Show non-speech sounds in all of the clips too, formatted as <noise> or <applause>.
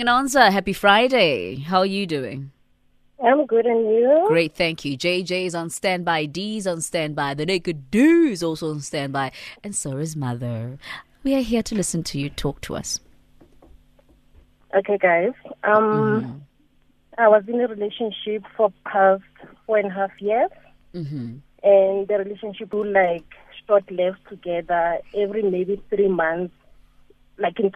An answer. Happy Friday. How are you doing? I'm good, and you? Great, thank you. JJ is on standby. D's on standby. The Naked Do is also on standby. And so is Mother. We are here to listen to you talk to us. Okay, guys. Um, I was in a relationship for past four and a half years, Mm-hmm. and the relationship would like short lived together every maybe three months. Like in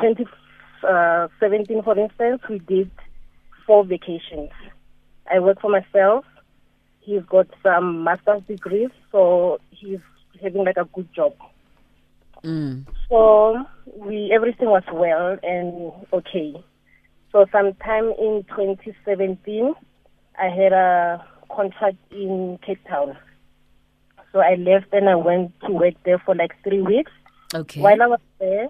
2017, for instance, we did four vacations. I work for myself. He's got some master's degrees, so he's having like a good job. Mm. So we everything was well and okay. So sometime in 2017, I had a contract in Cape Town. So I left and I went to work there for like three weeks. Okay. While I was there,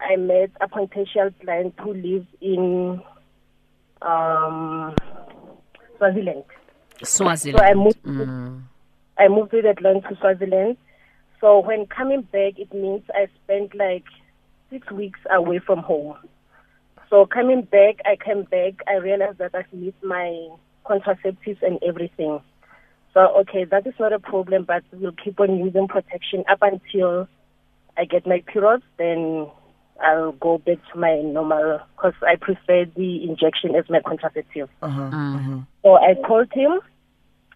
I met a potential client who lives in um, Swaziland. Swaziland. So I moved. Mm. I moved with that land to Swaziland. So when coming back, it means I spent like six weeks away from home. So coming back, I came back. I realized that I've missed my contraceptives and everything. So okay, that is not a problem, but we'll keep on using protection up until I get my periods. Then I'll go back to my normal because I prefer the injection as my contraceptive. Uh-huh, mm. Uh-huh. So I called him,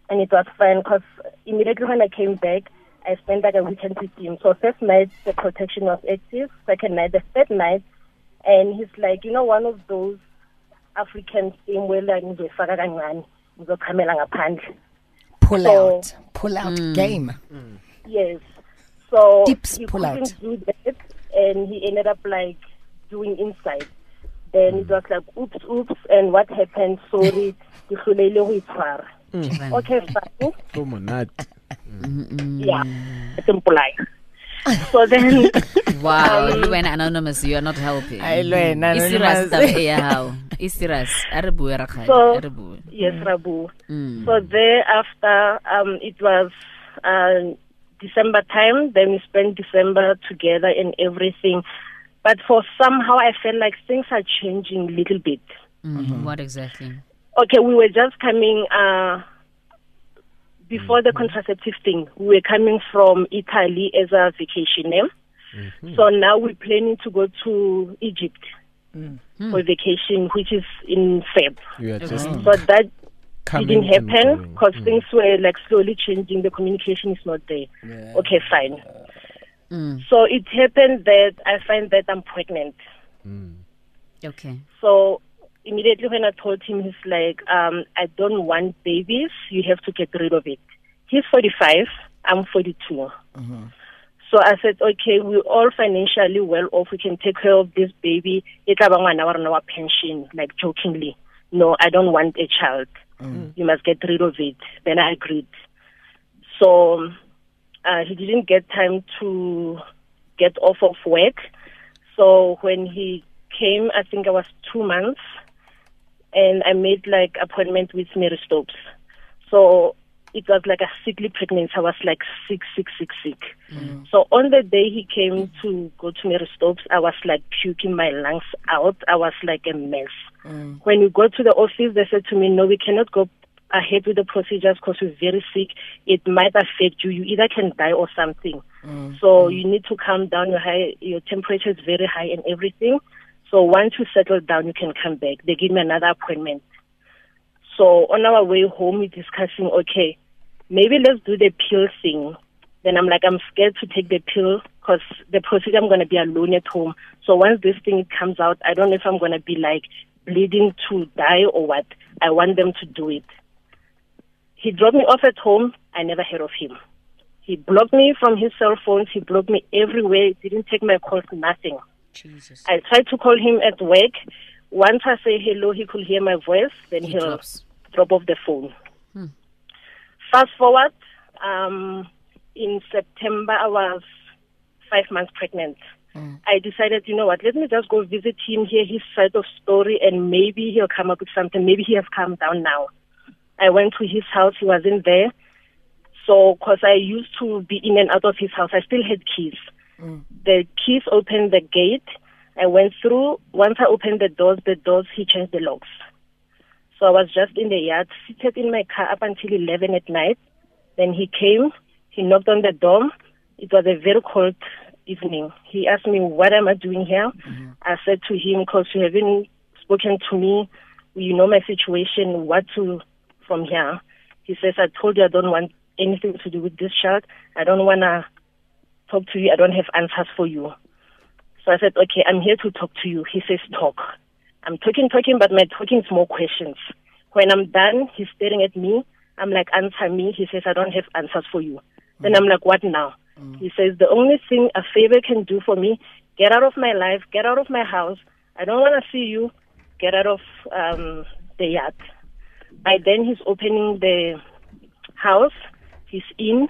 and it was fine because immediately when I came back, I spent like a weekend with him. So first night the protection was active. Second night, the third night, and he's like, you know, one of those African thing where like ngizofaka kancane ngizochamela ngaphandle. Pull So- out. Pull out mm. game. Yes. So Dips pull out. do that, and he ended up like doing inside. Then it was like, oops, oops, and what happened? Sorry, ke hlolehile ho itshwara. Okay, fine. So monate. Yeah, simple like. So then, <laughs> Wow, you went anonymous. You are not helping. i le wena, Is serious anonymous. taba e ya hao. Is serious. A re So- a re yes, Rabu. Mm. So thereafter, um, it was uh, December time. Then we spent December together and everything. But for somehow, I felt like things are changing a little bit. Mm. What exactly? Okay, we were just coming uh, before the contraceptive thing. We were coming from Italy as a vacation. Eh? So now we're planning to go to Egypt for vacation, which is in Feb. You are just So that coming didn't happen because Mm. things were like slowly changing. The communication is not there. Okay, fine. Mm. So it happened that I find that I'm pregnant. Mm. Okay. So immediately when I told him, he's like, um, I don't want babies. You have to get rid of it. He's 45. I'm 42. So I said, okay, we're all financially well off. We can take care of this baby. Tla ba ngwana wa rona wa pension, like jokingly. No, I don't want a child. You must get rid of it. Then I agreed. So uh, he didn't get time to get off of work. So when he came, I think I was two months, and I made like appointment with Mary Stopes. So it was like a sickly pregnancy. I was like sick, sick, sick, sick. Mm. So on the day he came to go to Mary Stopes, I was like puking my lungs out. I was like a mess. Mm. When we got to the office, they said to me, no, we cannot go ahead with the procedures because you're very sick. It might affect you. You either can die or something. Mm. So you need to calm down. Your high, your temperature is very high and everything. So once you settle down, you can come back. They give me another appointment. So on our way home, we're discussing, okay, maybe let's do the pill thing. Then I'm like, I'm scared to take the pill because the procedure, I'm going to be alone at home. So once this thing comes out, I don't know if I'm going to be like bleeding to die or what. I want them to do it. He dropped me off at home. I never heard of him. He blocked me from his cell phones. He blocked me everywhere. He Didn't take my calls, nothing. Jesus. I tried to call him at work. Once I say hello, he could hear my voice. Then He he'll drops. Drop off the phone. Hmm. Fast forward, um, in September, I was five months pregnant. I decided, you know what, let me just go visit him, hear his side of story, and maybe he'll come up with something. Maybe he has calmed down now. I went to his house, he wasn't there. So, because I used to be in and out of his house, I still had keys. The keys opened the gate. I went through. Once I opened the doors, the doors he changed the locks. So I was just in the yard, seated in my car up until 11 at night. Then he came, he knocked on the door. It was a very cold evening. He asked me, What am I doing here? Mm-hmm. I said to him, Because you haven't spoken to me, you know my situation, what to from here. He says, I told you I don't want anything to do with this child. I don't want to talk to you. I don't have answers for you. So I said, okay, I'm here to talk to you. He says, talk. I'm talking, talking, but my talking is more questions. When I'm done, he's staring at me. I'm like, answer me. He says, I don't have answers for you. Then I'm like, what now? He says, the only thing a favor can do for me, get out of my life, get out of my house. I don't want to see you. Get out of um, the yard. By then, he's opening the house. He's in.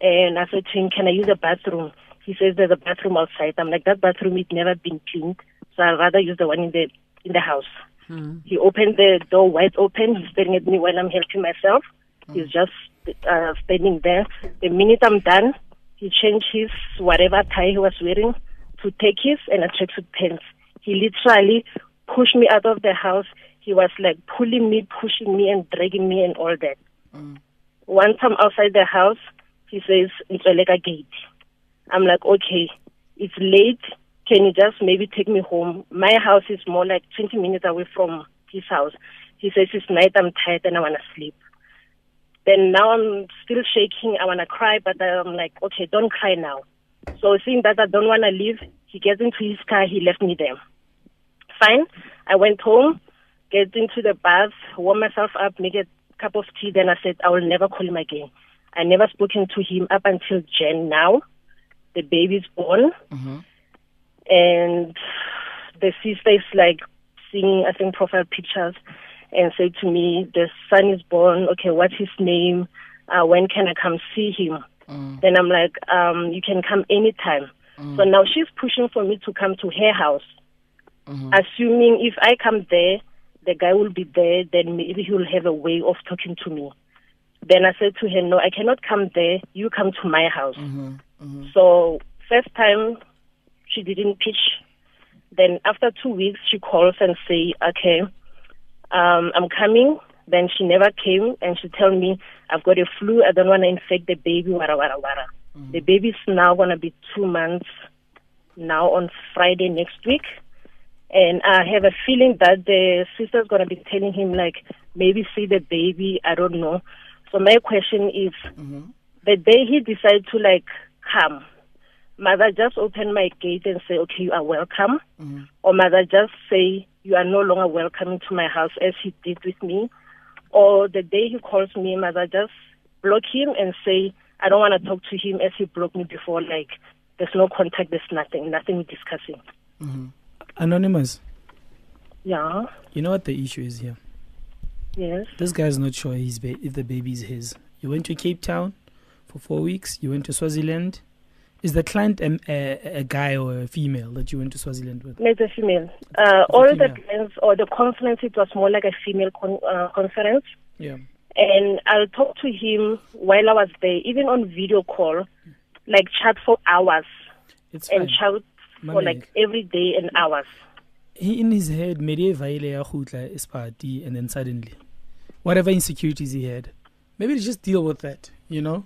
And I said to him, Can I use the bathroom? He says there's a bathroom outside. I'm like, That bathroom is never been cleaned. So I'd rather use the one in the in the house. Hmm. He opened the door wide open. He's staring at me while I'm helping myself. Hmm. He's just uh, standing there. The minute I'm done, he changed his whatever tie he was wearing to take his and a tracksuit pants. He literally pushed me out of the house. He was like pulling me, pushing me, and dragging me, and all that. Hmm. Once I'm outside the house, he says, Ntsweleka gate. I'm like, okay, it's late. Can you just maybe take me home? My house is more like 20 minutes away from his house. He says, it's night, I'm tired, and I want to sleep. Then now I'm still shaking. I want to cry, but I'm like, okay, don't cry now. So seeing that I don't want to leave, he gets into his car. He left me there. Fine. I went home, get into the bath, warm myself up, make a cup of tea. Then I said, I will never call him again. I never spoken to him up until Jan now. The baby's born. Mm-hmm. And the sister is like seeing, I think, profile pictures and say to me, the son is born. Okay, what's his name? Uh, when can I come see him? Mm. Then I'm like, um, you can come anytime. Mm. So now she's pushing for me to come to her house, mm-hmm. assuming if I come there, the guy will be there, then maybe he will have a way of talking to me. Then I said to her, no, I cannot come there. You come to my house. Mm-hmm. Mm-hmm. So first time she didn't pitch. Then after two weeks, she calls and say, okay, um, I'm coming. Then she never came, and she tell me, I've got a flu. I don't want to infect the baby. Wara wara wara. Mm-hmm. The baby's now gonna be two months now on Friday next week, and I have a feeling that the sister's gonna be telling him like maybe see the baby. I don't know. So my question is, mm-hmm. the day he decided to like come, mother just open my gate and say, okay, you are welcome, mm-hmm. or mother just say you are no longer welcome to my house as he did with me, or the day he calls me, mother just block him and say I don't want to talk to him as he blocked me before. Like there's no contact, there's nothing, nothing we're discussing. Mm-hmm. Anonymous, Yeah, you know what the issue is here? yes. This guy's not sure he's ba- if the baby is his. You went to Cape Town for four weeks. You went to Swaziland. Is the client a, a, a guy or a female that you went to Swaziland with? It's a female. Uh, all the female. plans or the conference, it was more like a female con- uh, conference. Yeah. and I'll talk to him while I was there, even on video call, like chat for hours It's and fine. chat for like every day and hours. he in his head maybe vaile ya khutla is party and then suddenly whatever insecurities he had maybe just deal with that you know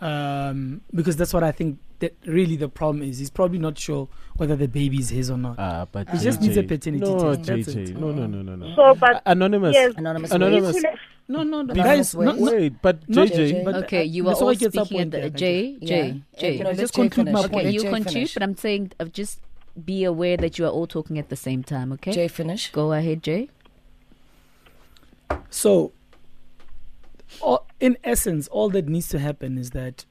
um because that's what i think that really the problem is he's probably not sure whether the baby is his or not Ah, but He just needs a paternity no, test, that's JJ. it. No, no, no, no, no. So, but Anonymous. yes, Anonymous. Anonymous. he no no no guys not, ways. Wait, but not JJ. but, Okay, uh, you were that's all I get some speaking at the there, J, Yeah. J, Uh, J. can I Just let Jay conclude my point. Okay, you conclude, finish. but I'm saying of just be aware that you are all talking at the same time. Okay, Jay finish. go ahead, Jay. So, in essence, all that needs to happen is that,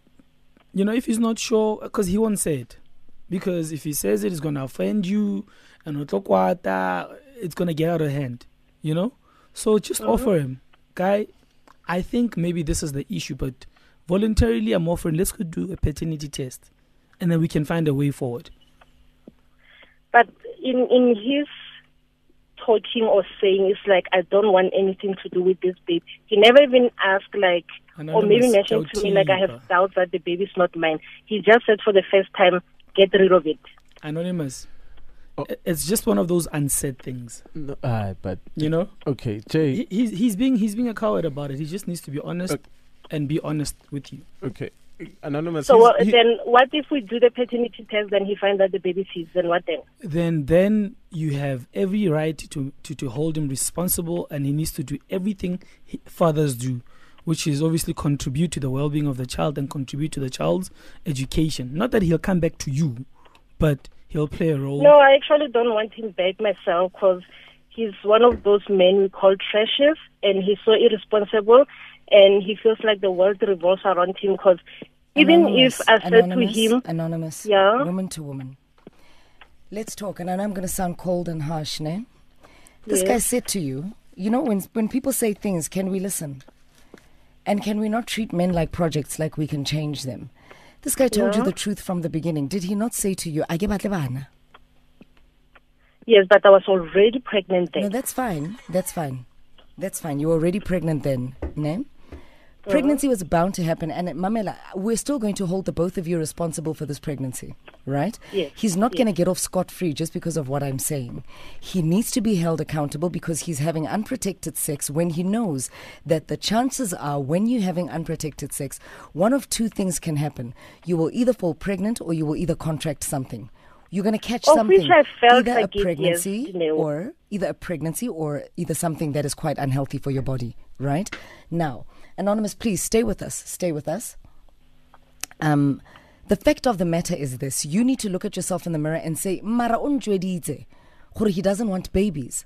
you know, if he's not sure, because he won't say it. Because if he says it, it's going to offend you, and it's going to get out of hand, you know? So just mm-hmm. offer him, guy, I think maybe this is the issue, but voluntarily I'm offering, let's go do a paternity test, and then we can find a way forward. but in in his talking or saying, it's like I don't want anything to do with this baby. He never even asked like, or maybe mentioned to me like I have doubts that the baby's not mine. He just said for the first time, get rid of it. Anonymous. Oh. It's just one of those unsaid things, No, uh, but you know. okay, Jay. He, he's he's being he's being a coward about it. He just needs to be honest Okay. and be honest with you. Okay, anonymous. So he's- he- then, what if we do the paternity test, then he finds out the baby's his? Then what then? Then then you have every right to to to hold him responsible, and he needs to do everything he, fathers do. Which is obviously contribute to the well-being of the child and contribute to the child's education. Not that he'll come back to you, but he'll play a role. No, I actually don't want him back myself because he's one of those men we call trashes, and he's so irresponsible, and he feels like the world revolves around him. Because even if I said to him, anonymous, Yeah? woman to woman. Let's talk, and I know I'm going to sound cold and harsh, ne? This guy said to you, you know, when when people say things, can we listen? And can we not treat men like projects, like we can change them? This guy told you the truth from the beginning. Did he not say to you, "Ake batle bana"? yes, but I was already pregnant then. No, that's fine. That's fine. That's fine. You were already pregnant then, ne? Uh-huh. Pregnancy was bound to happen, and uh, Mamela, we're still going to hold the both of you responsible for this pregnancy, right? Yes, He's not going to get off scot free just because of what I'm saying. He needs to be held accountable because he's having unprotected sex when he knows that the chances are, when you're having unprotected sex, one of two things can happen. You will either fall pregnant or you will either contract something. You're going to catch Of something, which I felt either like a it, yes, pregnancy you know. or either a pregnancy or either something that is quite unhealthy for your body, right? Now, Anonymous, please stay with us. Stay with us. Um, the fact of the matter is this you need to look at yourself in the mirror and say, Mara untjweditse," gore he doesn't want babies.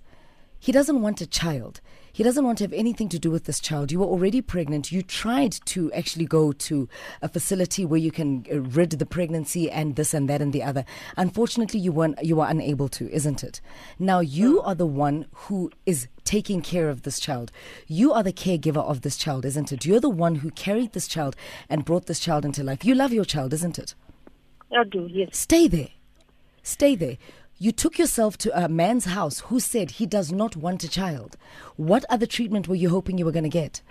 He doesn't want a child. He doesn't want to have anything to do with this child. You were already pregnant. You tried to actually go to a facility where you can uh, rid the pregnancy and this and that and the other. Unfortunately, you weren't. You were unable to, isn't it? Now you are the one who is taking care of this child. You are the caregiver of this child, isn't it? You're the one who carried this child and brought this child into life. You love your child, isn't it? I do, yes. Stay there. Stay there. You took yourself to a man's house who said he does not want a child. What other treatment were you hoping you were going to get?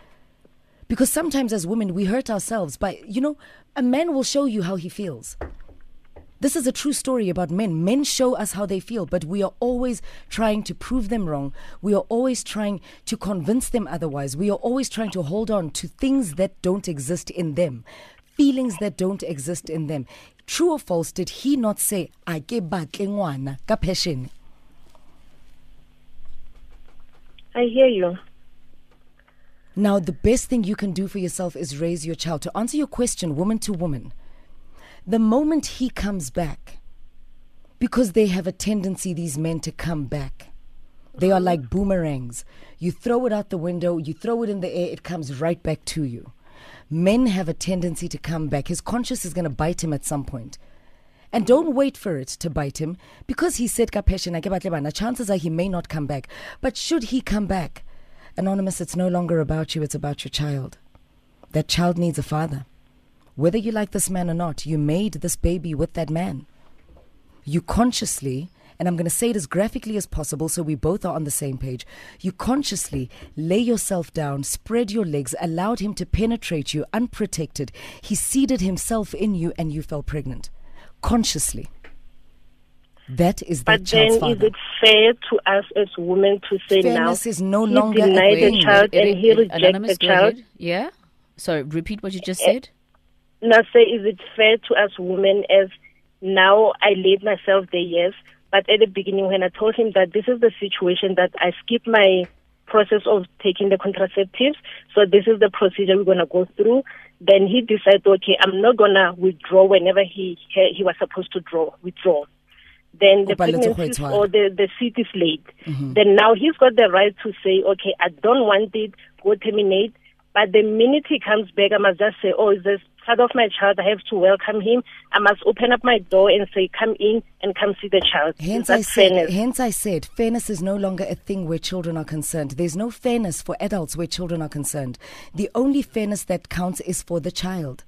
Because sometimes as women, we hurt ourselves by, you know, a man will show you how he feels. This is a true story about men. Men show us how they feel, but we are always trying to prove them wrong. We are always trying to convince them otherwise. We are always trying to hold on to things that don't exist in them, feelings that don't exist in them. True or false, did he not say, "Ake batle ngwana ka passion? I hear you. Now, the best thing you can do for yourself is raise your child. To answer your question, woman to woman, the moment he comes back, because they have a tendency, these men, to come back. They are like boomerangs. You throw it out the window, you throw it in the air, it comes right back to you. Men have a tendency to come back. His conscience is going to bite him at some point. And don't wait for it to bite him because he said chances are he may not come back. But should he come back, Anonymous, it's no longer about you, it's about your child. That child needs a father. Whether you like this man or not, you made this baby with that man. You consciously, and I'm going to say it as graphically as possible so we both are on the same page, you consciously lay yourself down, spread your legs, allowed him to penetrate you unprotected. He seeded himself in you and you fell pregnant. Consciously. That is that But child's then, is it fair to us as women to say Fairness now is no he longer a denied the thing. child Wait, and he wait, rejected the child? ahead. Yeah. Sorry, repeat what you just Eh, said. Now, say, is it fair to us women as now I laid myself there, yes, but at the beginning when I told him that this is the situation that I skipped my process of taking the contraceptives, so this is the procedure we're going to go through, then he decided, okay, I'm not going to withdraw whenever he he was supposed to draw, withdraw. Then the Opa, let's go pregnancy or the, the seat is laid. Mm-hmm. Then now he's got the right to say, okay, I don't want it, go terminate. But the minute he comes back, I must just say, oh, is this father of my child? I have to welcome him. I must open up my door and say, come in and come see the child. Hence I, said, fairness? hence I said, fairness is no longer a thing where children are concerned. There's no fairness for adults where children are concerned. The only fairness that counts is for the child.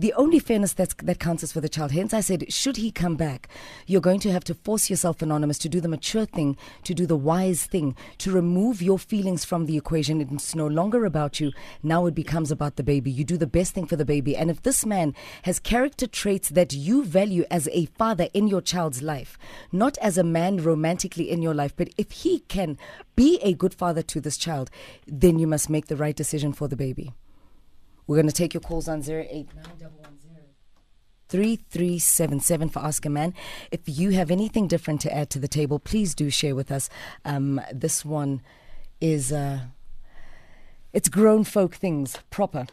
The only fairness that's, that counts is for the child. Hence, I said, should he come back, you're going to have to force yourself, Anonymous, to do the mature thing, to do the wise thing, to remove your feelings from the equation. It's no longer about you. Now it becomes about the baby. You do the best thing for the baby. And if this man has character traits that you value as a father in your child's life, not as a man romantically in your life, but if he can be a good father to this child, then you must make the right decision for the baby. We're going to take your calls on 3377 for a Man. If you have anything different to add to the table, please do share with us. Um, this one is uh, it's grown folk things proper.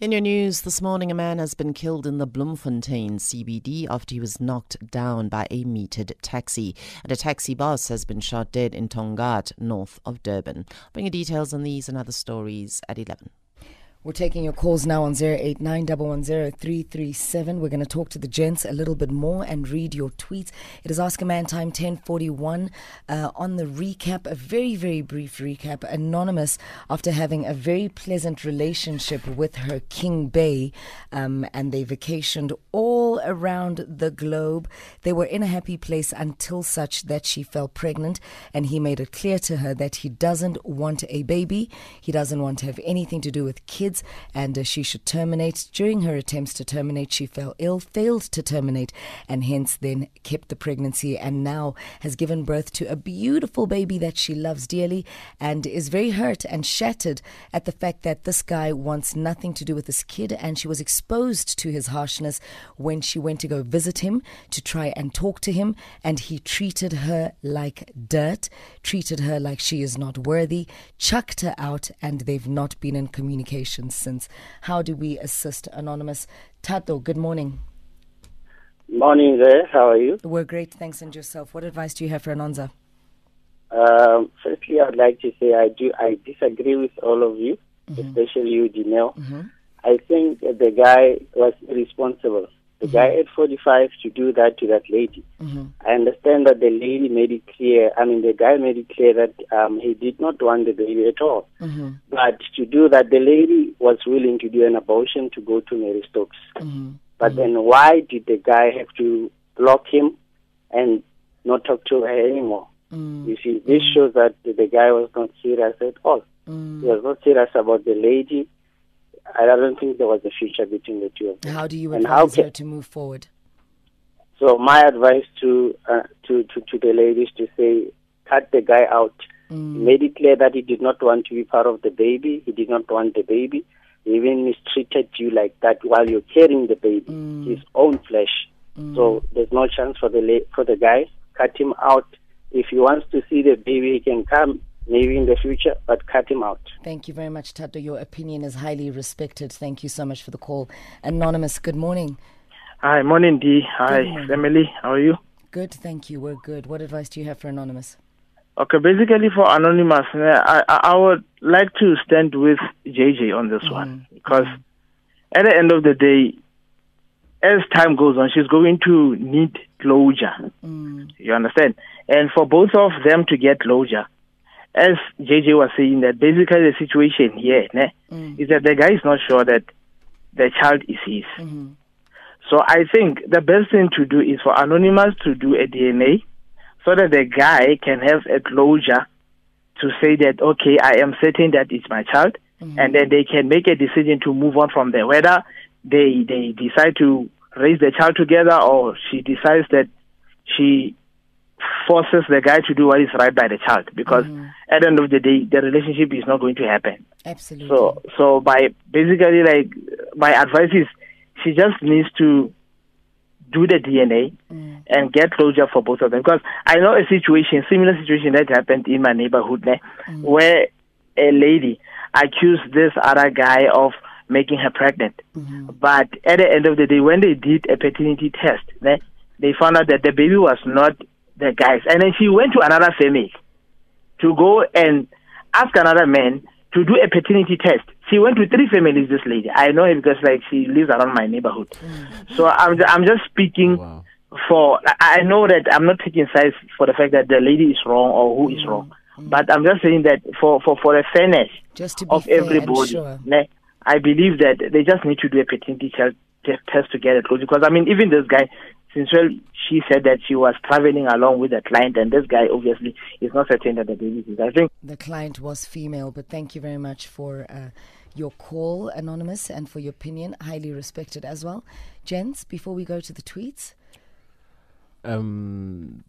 In your news this morning, a man has been killed in the Bloemfontein CBD after he was knocked down by a metered taxi. And a taxi bus has been shot dead in Tongaat, north of Durban. Bring you details on these and other stories at 11. We're taking your calls now on 089 110 We're going to talk to the gents a little bit more and read your tweets. It is Ask a Man time 1041. Uh, on the recap, a very, very brief recap. Anonymous, after having a very pleasant relationship with her King Bay, um, and they vacationed all around the globe, they were in a happy place until such that she fell pregnant. And he made it clear to her that he doesn't want a baby, he doesn't want to have anything to do with kids and uh, she should terminate. During her attempts to terminate, she fell ill, failed to terminate, and hence then kept the pregnancy and now has given birth to a beautiful baby that she loves dearly and is very hurt and shattered at the fact that this guy wants nothing to do with this kid and she was exposed to his harshness when she went to go visit him to try and talk to him and he treated her like dirt, treated her like she is not worthy, chucked her out and they've not been in communication since. How do we assist Anonymous? Tato, good morning. Morning there. How are you? We're great, thanks. And yourself? What advice do you have for Anonza? Um, firstly, I'd like to say I do I disagree with all of you, especially you, Dinel. I think the guy was irresponsible. The guy mm-hmm. at 45 to do that to that lady. Mm-hmm. I understand that the lady made it clear. I mean, the guy made it clear that um, he did not want the baby at all. Mm-hmm. But to do that, the lady was willing to do an abortion to go to Mary Stokes. But then why did the guy have to block him and not talk to her anymore? You see, this shows that the guy was not serious at all. He was not serious about the lady. I don't think there was a future between the two of them. How do you And how advise her to move forward? So my advice to uh, to, to to the ladies to say, cut the guy out. He made it clear that he did not want to be part of the baby. He did not want the baby. He even mistreated you like that while you're carrying the baby, mm. his own flesh. Mm. So there's no chance for the la- for the guy. Cut him out. If he wants to see the baby, he can come maybe in the future, but cut him out. Thank you very much, Tato. Your opinion is highly respected. Thank you so much for the call. Anonymous, good morning. Hi, morning D. Hi, morning. Emily. How are you? Good, thank you. We're good. What advice do you have for Anonymous? Okay, basically for Anonymous, eh, I, I I would like to stand with JJ on this one because at the end of the day, as time goes on, she's going to need closure. You understand? And for both of them to get closure, as JJ was saying, that basically the situation here ne, mm. is that the guy is not sure that the child is his. Mm-hmm. So I think the best thing to do is for Anonymous to do a DNA so that the guy can have a closure to say that, okay, I am certain that it's my child, mm-hmm. and then they can make a decision to move on from there. Whether they, they decide to raise the child together or she decides that she forces the guy to do what is right by the child because mm. at the end of the day the relationship is not going to happen. Absolutely. so so by basically like my advice is she just needs to do the DNA mm. and get closure for both of them. Because I know a situation similar situation that happened in my neighborhood ne, mm. where a lady accused this other guy of making her pregnant. Mm-hmm. But at the end of the day when they did a paternity test they found out that the baby was not the guy's and then she went to another family to go and ask another man to do a paternity test. She went to three families. This lady, I know her because like she lives around my neighborhood. Mm. So I'm I'm just speaking Wow. for. I I know that I'm not taking sides for the fact that the lady is wrong or who is mm. wrong, mm. But I'm just saying that for, for, for a fairness Just to be of fair everybody, sure. I believe that they just need to do a paternity test, test to get it close. Because I mean, even this guy, since well, she said that she was traveling along with the client, and this guy obviously is not certain that the baby is. I think The client was female, but thank you very much for uh, your call, Anonymous, and for your opinion. Highly respected as well. Gents, before we go to the tweets, um,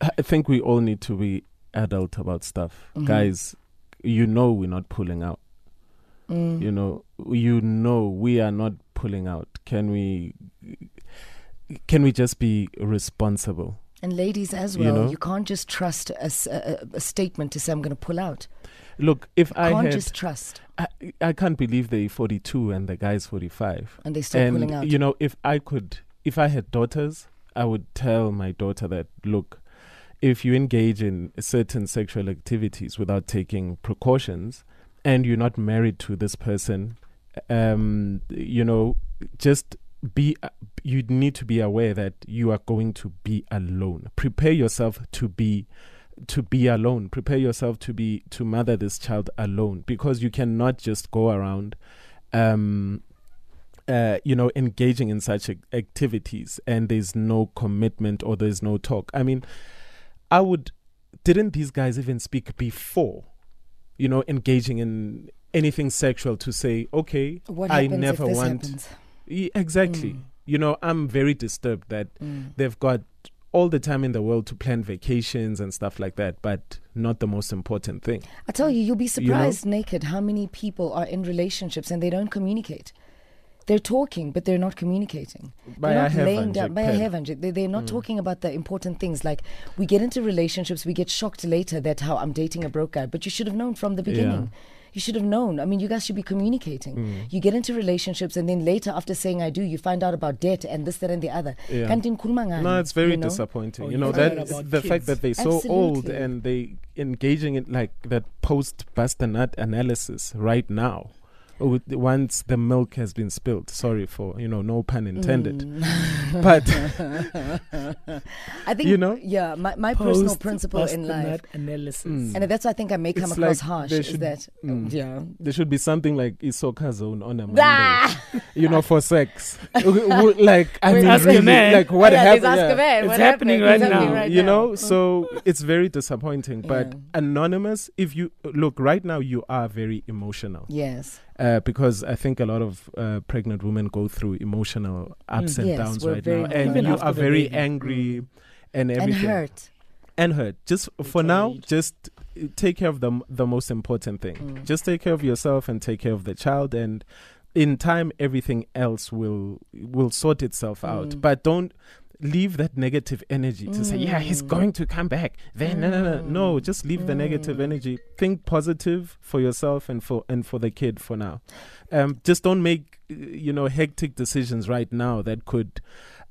I think we all need to be adult about stuff, Mhm. guys. You know we're not pulling out. Mm. You know, you know we are not pulling out. Can we? Can we just be responsible? and ladies as You well, know? you can't just trust a statement to say, I'm going to pull out. Look, if I can't had, just trust. I, I can't believe they're 42 and the guy's 45. And they're still and pulling out. you know, if I could, if I had daughters, I would tell my daughter that look, if you engage in certain sexual activities without taking precautions, and you're not married to this person, um, you know, just be. You need to be aware that you are going to be alone. Prepare yourself to be to be alone prepare yourself to be to mother this child alone because you cannot just go around um uh, you know engaging in such activities and there's no commitment or there's no talk i mean i would didn't these guys even speak before you know engaging in anything sexual to say okay What i never want happens? Exactly Mm. you know i'm very disturbed that Mm. they've got all the time in the world to plan vacations and stuff like that, but not the most important thing. I tell you, you'll be You know? surprised, naked, how many people are in relationships and they don't communicate. They're talking, but they're not communicating. By they're not heaven, laying down by heaven. They, they're not Mm. talking about the important things. Like we get into relationships, we get shocked later that how I'm dating a broke guy. But you should have known from the Yeah. Beginning. You should have known. I mean, you guys should be communicating. Mm. You get into relationships, and then later, after saying "I do," you find out about debt and this, that, and the other. Yeah. Kanti nikhuluma ngani, No, it's very you know? disappointing. Oh, you know that forgot about the fact that they're so old and they engaging in like that post buster analysis right now. With- Once the milk has been spilled, sorry for you know, no pun intended. Mm. <laughs> But I think you know? yeah. My, my personal principle in life, analysis. Mm. and that's why I think I may come It's across like harsh. there Is should- that mm. yeah? There should be something like Isoka zone on a Monday, Ah! you know, for sex. <laughs> W- w- like I mean, ask a really, man. like what yeah, happened? Yeah. It's What happening happened? right It's happening now. you know so it's very disappointing but Yeah. anonymous if you look right now you are very emotional Yes. Uh, because i think a lot of uh, pregnant women go through emotional ups Mm. and Yes, downs right now and you are very baby. angry and And everything hurt. and hurt just for now need. just take care of the the most important thing Mm. just take care of yourself and take care of the child and in time everything else will will sort itself out Mm. but don't leave that negative energy to say yeah he's Mm. going to come back then no no no no Mm. just leave the negative Mm. energy think positive for yourself and for and for the kid for now um just don't make uh, you know hectic decisions right now that could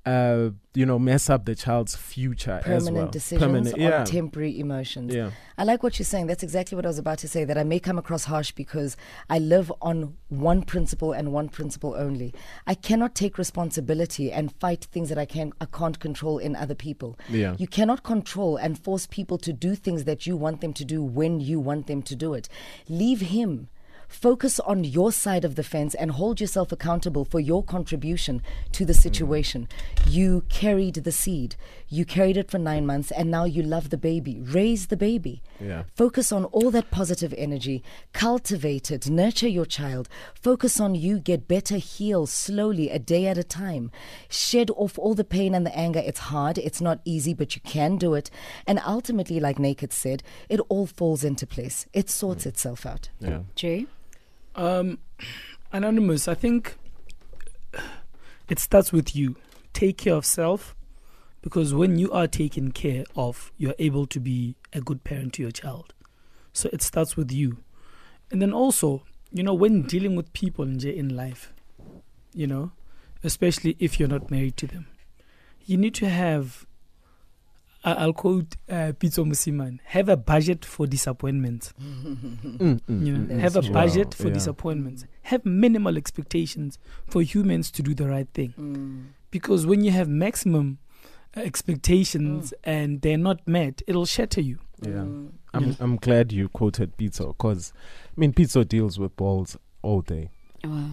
uh you know mess up the child's future as Permanent well decisions permanent on yeah temporary emotions. yeah I like what you're saying. That's exactly what I was about to say. That I may come across harsh because I live on one principle and one principle only. I cannot take responsibility and fight things that I can I can't control in other people. yeah You cannot control and force people to do things that you want them to do when you want them to do it. Leave him. Focus on your side of the fence and hold yourself accountable for your contribution to the mm-hmm. situation. You carried the seed. You carried it for nine months and now you love the baby. Raise the baby. yeah Focus on all that positive energy. Cultivate it. Nurture your child. Focus on you. Get better. Heal slowly, a day at a time. Shed off all the pain and the anger. It's hard. It's not easy, but you can do it. And ultimately, like Naked said, it all falls into place. It sorts mm. itself out. yeah Jay? Um, Anonymous, I think it starts with you. Take care of self because when you are taken care of, you're able to be a good parent to your child. So it starts with you. And then also, you know, when dealing with people in life, you know, especially if you're not married to them, you need to have, I'll quote uh, Pitso Mosimane, have a budget for disappointments. <laughs> Mm, mm, You know, mm, have a mm. budget Wow, for yeah. disappointments. Have minimal expectations for humans to do the right thing. Because when you have maximum uh, expectations and they're not met, it'll shatter you. Yeah. Mm. I'm I'm glad you quoted Pitso because I mean Pizzo deals with balls all day. Wow.